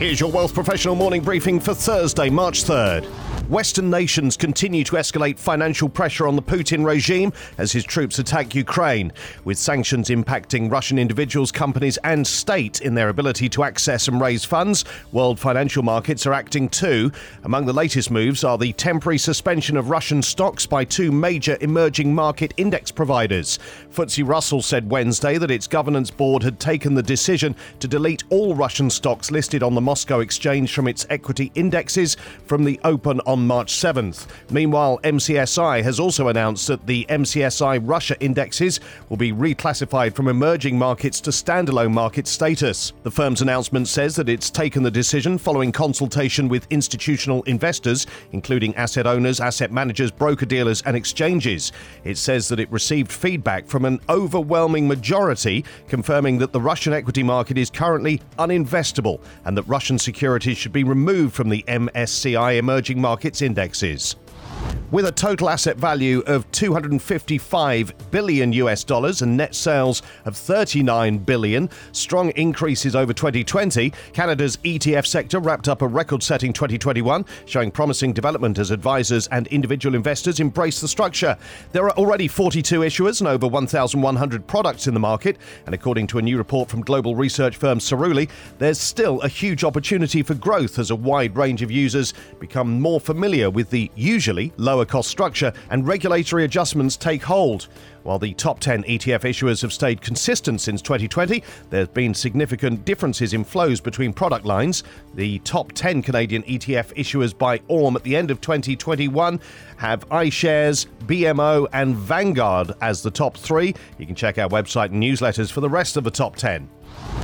Here's your Wealth Professional morning briefing for Thursday, March 3rd. Western nations continue to escalate financial pressure on the Putin regime as his troops attack Ukraine, with sanctions impacting Russian individuals, companies, and state in their ability to access and raise funds. World financial markets are acting too. Among the latest moves are the temporary suspension of Russian stocks by two major emerging market index providers. FTSE Russell said Wednesday that its governance board had taken the decision to delete all Russian stocks listed on the Moscow exchange from its equity indexes from the open on March 7th. Meanwhile, MSCI has also announced that the MSCI Russia indexes will be reclassified from emerging markets to standalone market status. The firm's announcement says that it's taken the decision following consultation with institutional investors, including asset owners, asset managers, broker dealers, and exchanges. It says that it received feedback from an overwhelming majority confirming that the Russian equity market is currently uninvestable and that Russian securities should be removed from the MSCI emerging markets indexes. With a total asset value of 255 billion US dollars and net sales of 39 billion, strong increases over 2020, Canada's ETF sector wrapped up a record-setting 2021, showing promising development as advisors and individual investors embrace the structure. There are already 42 issuers and over 1,100 products in the market, and according to a new report from global research firm Cerulli, there's still a huge opportunity for growth as a wide range of users become more familiar with the usually lower cost structure and regulatory adjustments take hold. While the top 10 ETF issuers have stayed consistent since 2020, there have been significant differences in flows between product lines. The top 10 Canadian ETF issuers by AUM at the end of 2021 have iShares, BMO, and Vanguard as the top three. You can check our website and newsletters for the rest of the top 10.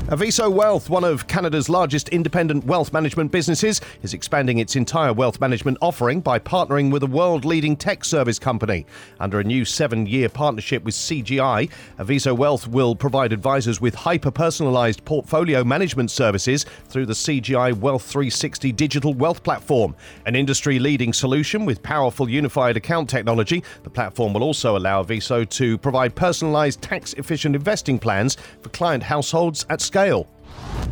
Aviso Wealth, one of Canada's largest independent wealth management businesses, is expanding its entire wealth management offering by partnering with a world leading tech service company. Under a new seven year partnership with CGI, Aviso Wealth will provide advisors with hyper personalized portfolio management services through the CGI Wealth 360 digital wealth platform. An industry leading solution with powerful unified account technology, the platform will also allow Aviso to provide personalized tax efficient investing plans for client households at scale.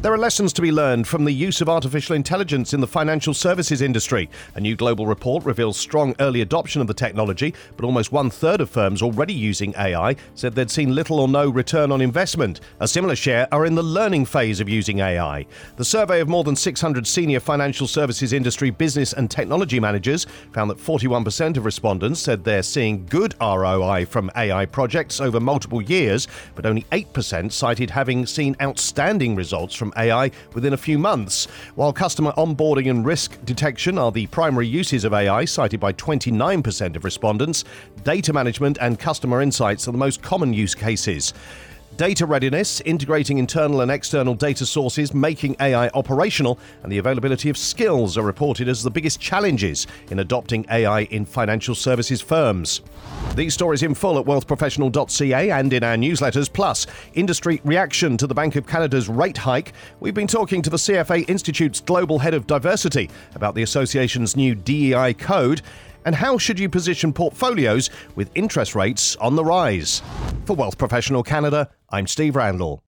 There are lessons to be learned from the use of artificial intelligence in the financial services industry. A new global report reveals strong early adoption of the technology, but almost one third of firms already using AI said they'd seen little or no return on investment. A similar share are in the learning phase of using AI. The survey of more than 600 senior financial services industry business and technology managers found that 41% of respondents said they're seeing good ROI from AI projects over multiple years, but only 8% cited having seen outstanding results from AI within a few months. While customer onboarding and risk detection are the primary uses of AI, cited by 29% of respondents, data management and customer insights are the most common use cases. Data readiness, integrating internal and external data sources, making AI operational, and the availability of skills are reported as the biggest challenges in adopting AI in financial services firms. These stories in full at wealthprofessional.ca and in our newsletters, plus industry reaction to the Bank of Canada's rate hike. We've been talking to the CFA Institute's global head of diversity about the association's new DEI code and how should you position portfolios with interest rates on the rise? For Wealth Professional Canada, I'm Steve Randall.